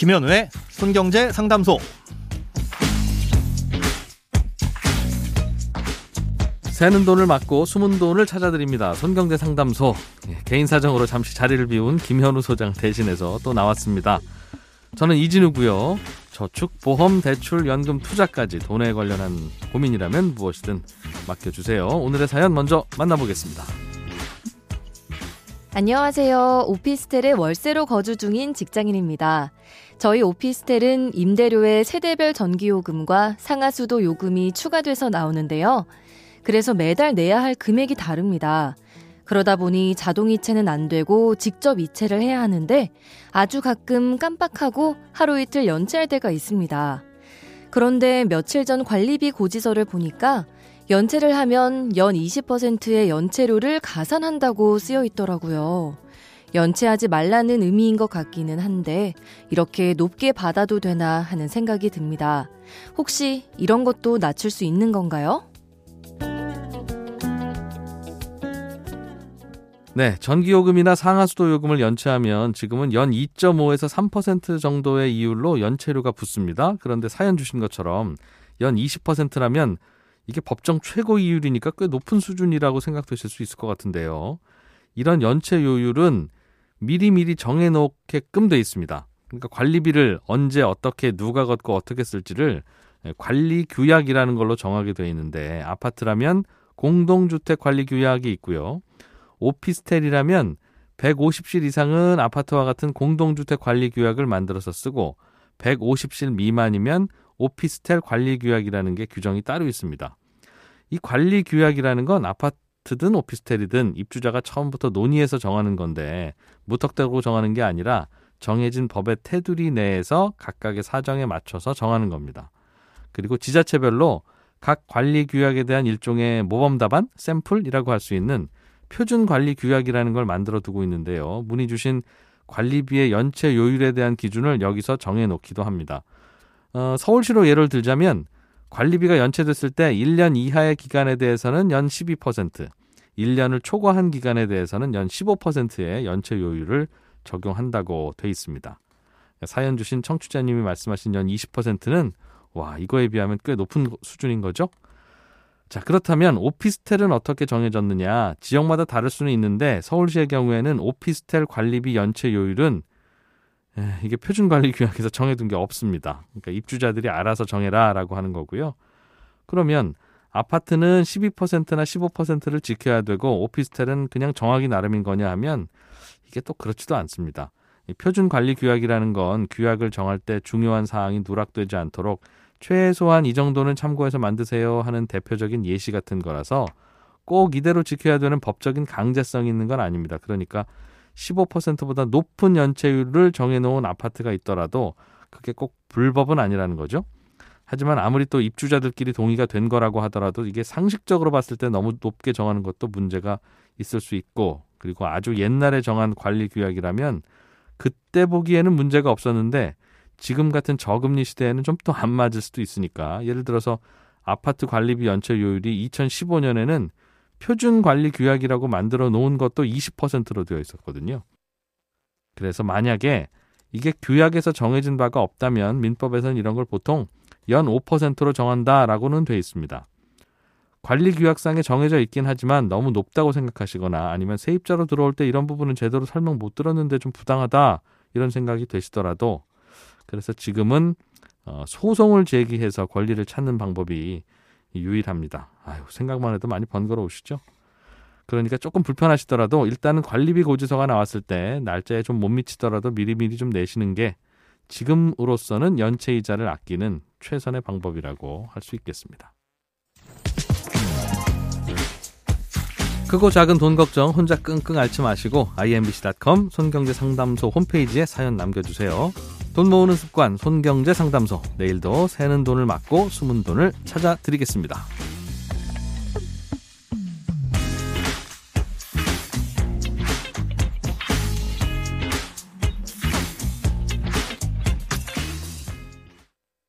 김현우의 손경제 상담소. 새는 돈을 막고 숨은 돈을 찾아드립니다. 손경제 상담소. 예, 개인 사정으로 잠시 자리를 비운 김현우 소장 대신해서 또 나왔습니다. 저는 이진우고요. 저축, 보험, 대출, 연금, 투자까지 돈에 관련한 고민이라면 무엇이든 맡겨주세요. 오늘의 사연 먼저 만나보겠습니다. 안녕하세요. 오피스텔에 월세로 거주 중인 직장인입니다. 저희 오피스텔은 임대료에 세대별 전기요금과 상하수도 요금이 추가돼서 나오는데요. 그래서 매달 내야 할 금액이 다릅니다. 그러다 보니 자동이체는 안 되고 직접 이체를 해야 하는데 아주 가끔 깜빡하고 하루 이틀 연체할 때가 있습니다. 그런데 며칠 전 관리비 고지서를 보니까 연체를 하면 연 20%의 연체료를 가산한다고 쓰여 있더라고요. 연체하지 말라는 의미인 것 같기는 한데 이렇게 높게 받아도 되나 하는 생각이 듭니다. 혹시 이런 것도 낮출 수 있는 건가요? 네, 전기요금이나 상하수도 요금을 연체하면 지금은 연 2.5에서 3% 정도의 이율로 연체료가 붙습니다. 그런데 사연 주신 것처럼 연 20%라면 이게 법정 최고 이율이니까 꽤 높은 수준이라고 생각되실 수 있을 것 같은데요. 이런 연체 요율은 미리미리 정해놓게끔 돼 있습니다. 그러니까 관리비를 언제 어떻게 누가 걷고 어떻게 쓸지를 관리 규약이라는 걸로 정하게 돼 있는데 아파트라면 공동주택 관리 규약이 있고요. 오피스텔이라면 150실 이상은 아파트와 같은 공동주택 관리 규약을 만들어서 쓰고 150실 미만이면 오피스텔 관리 규약이라는 게 규정이 따로 있습니다. 이 관리 규약이라는 건 아파트든 오피스텔이든 입주자가 처음부터 논의해서 정하는 건데 무턱대고 정하는 게 아니라 정해진 법의 테두리 내에서 각각의 사정에 맞춰서 정하는 겁니다. 그리고 지자체별로 각 관리 규약에 대한 일종의 모범 답안, 샘플이라고 할 수 있는 표준 관리 규약이라는 걸 만들어 두고 있는데요. 문의 주신 관리비의 연체 요율에 대한 기준을 여기서 정해 놓기도 합니다. 어, 서울시로 예를 들자면 관리비가 연체됐을 때 1년 이하의 기간에 대해서는 연 12%, 1년을 초과한 기간에 대해서는 연 15%의 연체 요율을 적용한다고 돼 있습니다. 사연 주신 청취자님이 말씀하신 연 20%는 와, 이거에 비하면 꽤 높은 수준인 거죠? 자, 그렇다면 오피스텔은 어떻게 정해졌느냐? 지역마다 다를 수는 있는데 서울시의 경우에는 오피스텔 관리비 연체 요율은 에, 이게 표준 관리 규약에서 정해둔 게 없습니다. 그러니까 입주자들이 알아서 정해라라고 하는 거고요. 그러면 아파트는 12%나 15%를 지켜야 되고 오피스텔은 그냥 정하기 나름인 거냐 하면 이게 또 그렇지도 않습니다. 표준 관리 규약이라는 건 규약을 정할 때 중요한 사항이 누락되지 않도록 최소한 이 정도는 참고해서 만드세요 하는 대표적인 예시 같은 거라서 꼭 이대로 지켜야 되는 법적인 강제성이 있는 건 아닙니다. 그러니까 15%보다 높은 연체율을 정해놓은 아파트가 있더라도 그게 꼭 불법은 아니라는 거죠. 하지만 아무리 또 입주자들끼리 동의가 된 거라고 하더라도 이게 상식적으로 봤을 때 너무 높게 정하는 것도 문제가 있을 수 있고 그리고 아주 옛날에 정한 관리 규약이라면 그때 보기에는 문제가 없었는데 지금 같은 저금리 시대에는 좀 또 안 맞을 수도 있으니까 예를 들어서 아파트 관리비 연체 요율이 2015년에는 표준 관리 규약이라고 만들어 놓은 것도 20%로 되어 있었거든요. 그래서 만약에 이게 규약에서 정해진 바가 없다면 민법에서는 이런 걸 보통 연 5%로 정한다라고는 돼 있습니다. 관리 규약상에 정해져 있긴 하지만 너무 높다고 생각하시거나 아니면 세입자로 들어올 때 이런 부분은 제대로 설명 못 들었는데 좀 부당하다 이런 생각이 되시더라도 그래서 지금은 어, 소송을 제기해서 권리를 찾는 방법이 유일합니다. 아유, 생각만 해도 많이 번거로우시죠? 그러니까 조금 불편하시더라도 일단은 관리비 고지서가 나왔을 때 날짜에 좀 못 미치더라도 미리미리 좀 내시는 게 지금으로서는 연체 이자를 아끼는 최선의 방법이라고 할 수 있겠습니다. 크고 작은 돈 걱정 혼자 끙끙 앓지 마시고 imbc.com 손경제 상담소 홈페이지에 사연 남겨주세요. 돈 모으는 습관 손경제 상담소 내일도 새는 돈을 막고 숨은 돈을 찾아드리겠습니다.